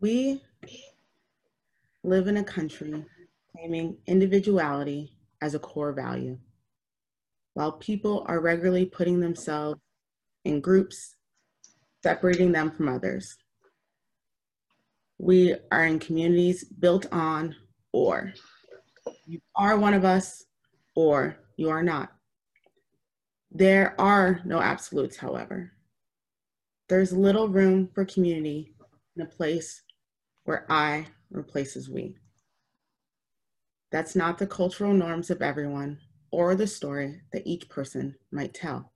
We live in a country claiming individuality as a core value, while people are regularly putting themselves in groups, separating them from others. We are in communities built on or. You are one of us or you are not. There are no absolutes, however. There's little room for community in a place where I replaces we. That's not the cultural norms of everyone or the story that each person might tell.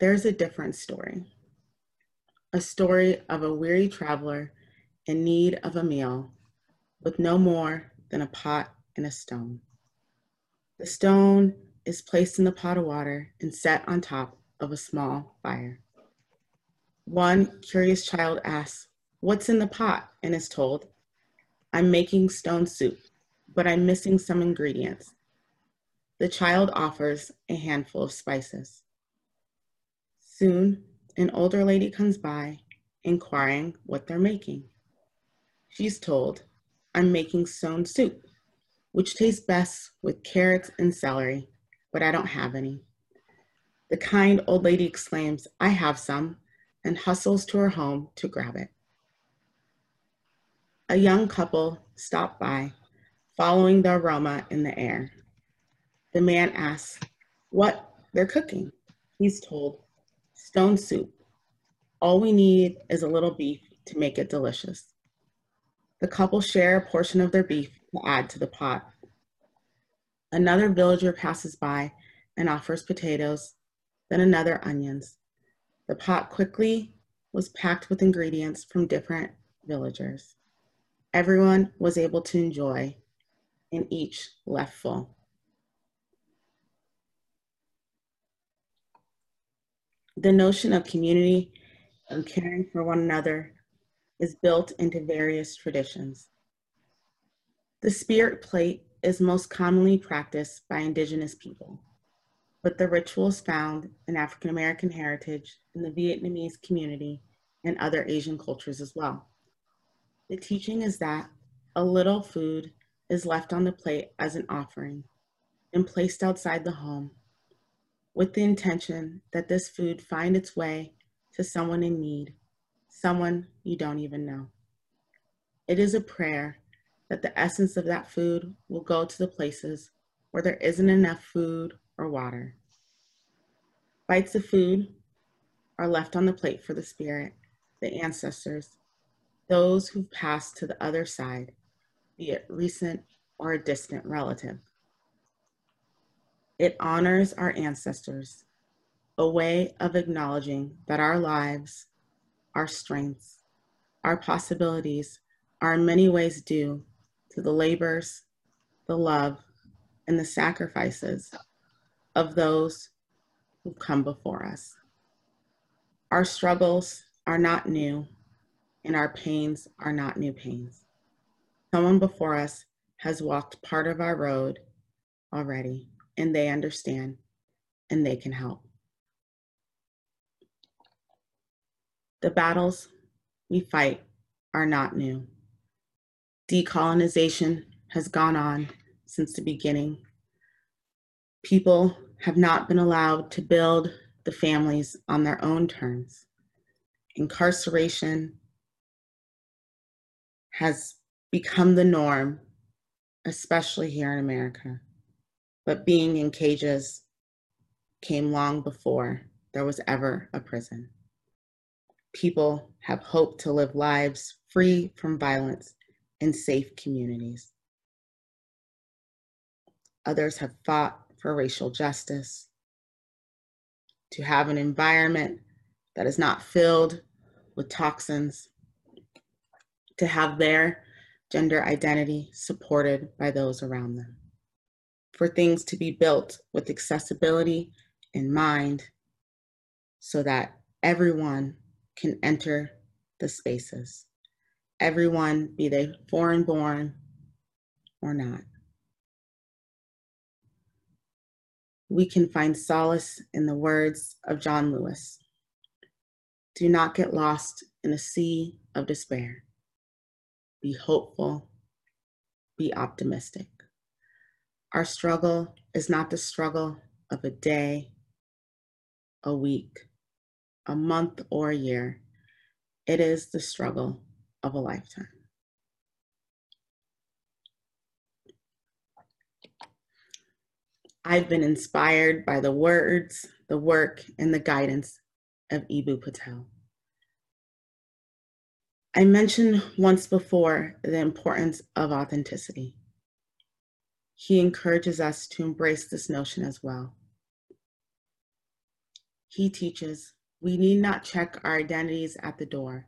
There's a different story. A story of a weary traveler in need of a meal with no more than a pot and a stone. The stone is placed in the pot of water and set on top of a small fire. One curious child asks, What's in the pot? and is told, I'm making stone soup, but I'm missing some ingredients. The child offers a handful of spices. Soon, an older lady comes by, inquiring what they're making. She's told, I'm making stone soup, which tastes best with carrots and celery, but I don't have any. The kind old lady exclaims, I have some, and hustles to her home to grab it. A young couple stop by, following the aroma in the air. The man asks what they're cooking. He's told, stone soup. All we need is a little beef to make it delicious. The couple share a portion of their beef to add to the pot. Another villager passes by and offers potatoes, then another onions. The pot quickly was packed with ingredients from different villagers. Everyone was able to enjoy, and each left full. The notion of community and caring for one another is built into various traditions. The spirit plate is most commonly practiced by Indigenous people but the rituals found in African American heritage in the Vietnamese community and other Asian cultures as well. The teaching is that a little food is left on the plate as an offering and placed outside the home with the intention that this food find its way to someone in need, someone you don't even know. It is a prayer that the essence of that food will go to the places where there isn't enough food or water. Bites of food are left on the plate for the spirit, the ancestors, those who've passed to the other side, be it recent or a distant relative. It honors our ancestors, a way of acknowledging that our lives, our strengths, our possibilities are in many ways due to the labors, the love, and the sacrifices of those who've come before us. Our struggles are not new, and our pains are not new pains. Someone before us has walked part of our road already, and they understand and they can help. The battles we fight are not new. Decolonization has gone on since the beginning. People have not been allowed to build the families on their own terms. Incarceration has become the norm, especially here in America. But being in cages came long before there was ever a prison. People have hoped to live lives free from violence in safe communities. Others have fought for racial justice, to have an environment that is not filled with toxins, to have their gender identity supported by those around them, for things to be built with accessibility in mind so that everyone can enter the spaces. Everyone, be they foreign born or not. We can find solace in the words of John Lewis. Do not get lost in a sea of despair. Be hopeful. Be optimistic. Our struggle is not the struggle of a day, a week, a month, or a year. It is the struggle of a lifetime. I've been inspired by the words, the work, and the guidance of Eboo Patel. I mentioned once before the importance of authenticity. He encourages us to embrace this notion as well. He teaches we need not check our identities at the door,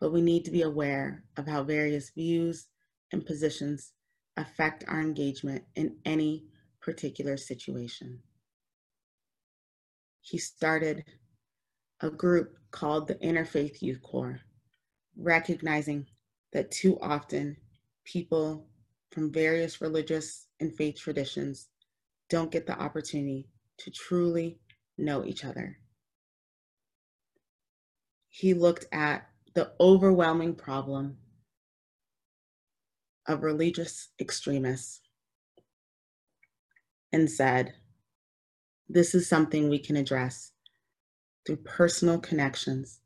but we need to be aware of how various views and positions affect our engagement in any particular situation. He started a group called the Interfaith Youth Core, recognizing that too often people from various religious and faith traditions don't get the opportunity to truly know each other. He looked at the overwhelming problem of religious extremists and said, This is something we can address through personal connections,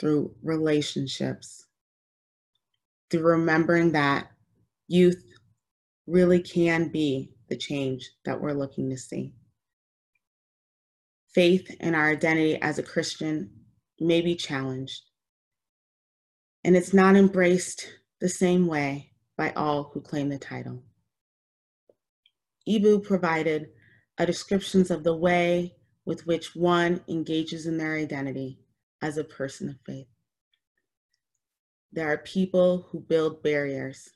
through relationships, through remembering that youth really can be the change that we're looking to see. Faith and our identity as a Christian may be challenged, and it's not embraced the same way by all who claim the title. Eboo provided descriptions of the way with which one engages in their identity as a person of faith. There are people who build barriers.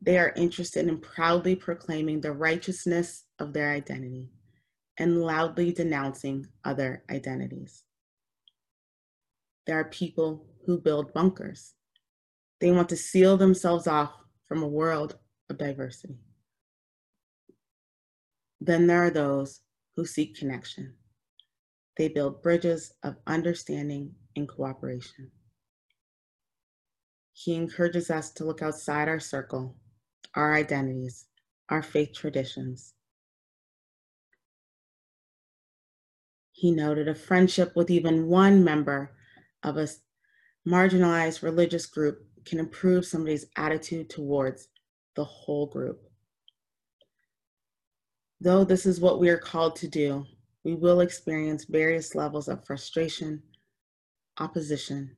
They are interested in proudly proclaiming the righteousness of their identity and loudly denouncing other identities. There are people who build bunkers. They want to seal themselves off from a world of diversity. Then there are those who seek connection. They build bridges of understanding and cooperation. He encourages us to look outside our circle, our identities, our faith traditions. He noted a friendship with even one member of a marginalized religious group can improve somebody's attitude towards the whole group. Though this is what we are called to do, we will experience various levels of frustration, opposition,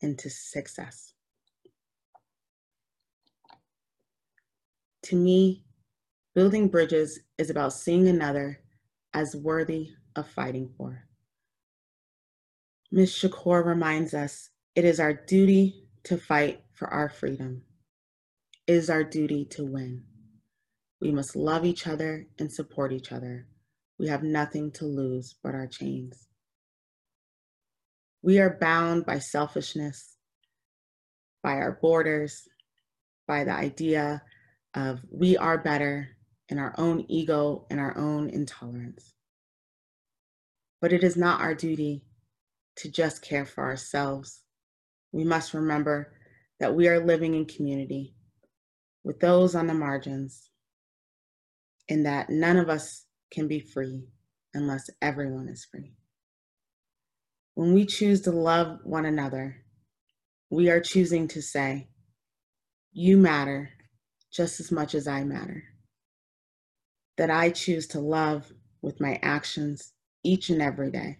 and to success. To me, building bridges is about seeing another as worthy of fighting for. Ms. Shakur reminds us it is our duty to fight for our freedom. It is our duty to win. We must love each other and support each other. We have nothing to lose but our chains. We are bound by selfishness, by our borders, by the idea of we are better in our own ego and our own intolerance. But it is not our duty to just care for ourselves. We must remember that we are living in community with those on the margins and that none of us can be free unless everyone is free. When we choose to love one another, we are choosing to say, You matter just as much as I matter. That I choose to love with my actions each and every day.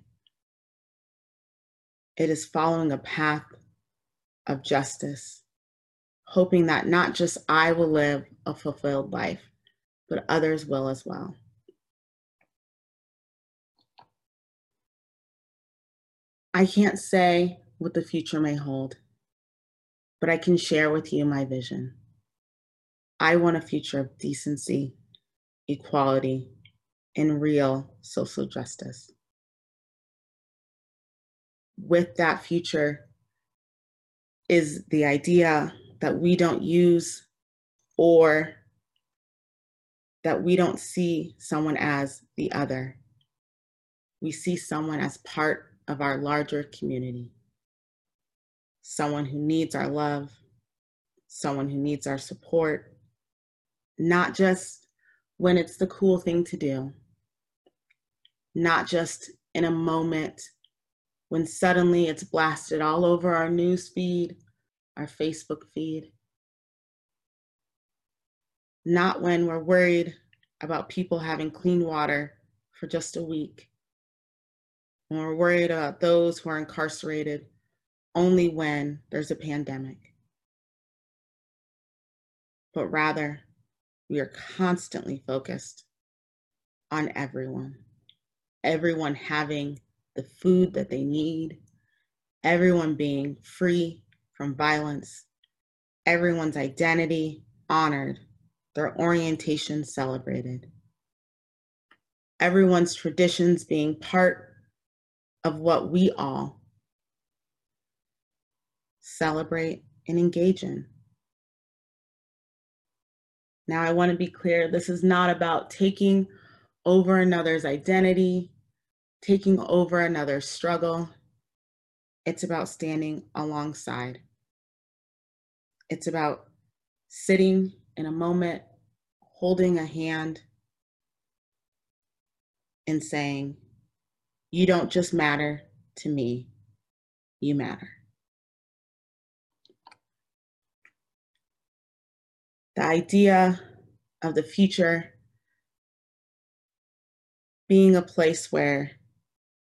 It is following a path of justice, hoping that not just I will live a fulfilled life, but others will as well. I can't say what the future may hold, but I can share with you my vision. I want a future of decency, equality, and real social justice. With that future is the idea that we don't use or that we don't see someone as the other. we see someone as part of our larger community, someone who needs our love, someone who needs our support, not just when it's the cool thing to do, not just in a moment when suddenly it's blasted all over our news feed, our Facebook feed, not when we're worried about people having clean water for just a week, when we're worried about those who are incarcerated only when there's a pandemic, but rather we are constantly focused on everyone, everyone having the food that they need, everyone being free from violence, everyone's identity honored, their orientation celebrated, everyone's traditions being part of what we all celebrate and engage in. Now, I want to be clear this is not about taking over another's identity, taking over another's struggle. It's about standing alongside. It's about sitting in a moment, holding a hand, and saying, You don't just matter to me, you matter. The idea of the future being a place where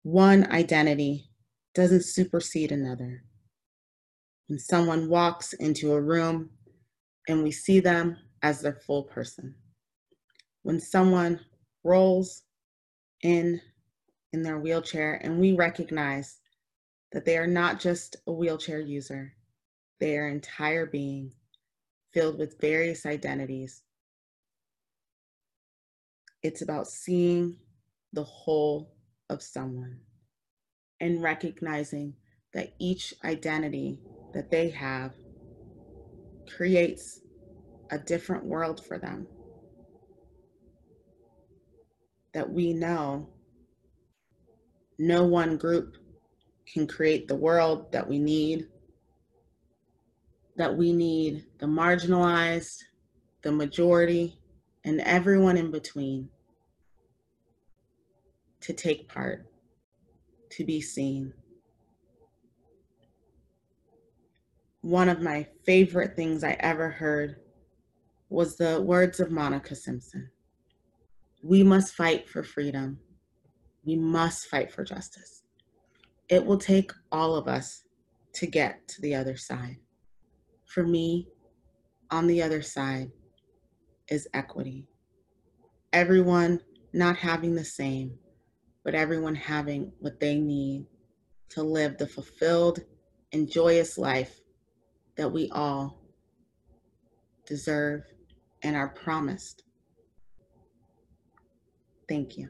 one identity doesn't supersede another. When someone walks into a room and we see them as their full person. When someone rolls in in their wheelchair and we recognize that they are not just a wheelchair user, they are entire being filled with various identities. It's about seeing the whole of someone and recognizing that each identity that they have creates a different world for them. That we know no one group can create the world that we need, that we need the marginalized, the majority, and everyone in between to take part, to be seen. One of my favorite things I ever heard was the words of Monica Simpson. We must fight for freedom. We must fight for justice. It will take all of us to get to the other side. For me, on the other side is equity. Everyone not having the same, but everyone having what they need to live the fulfilled and joyous life that we all deserve and are promised. Thank you.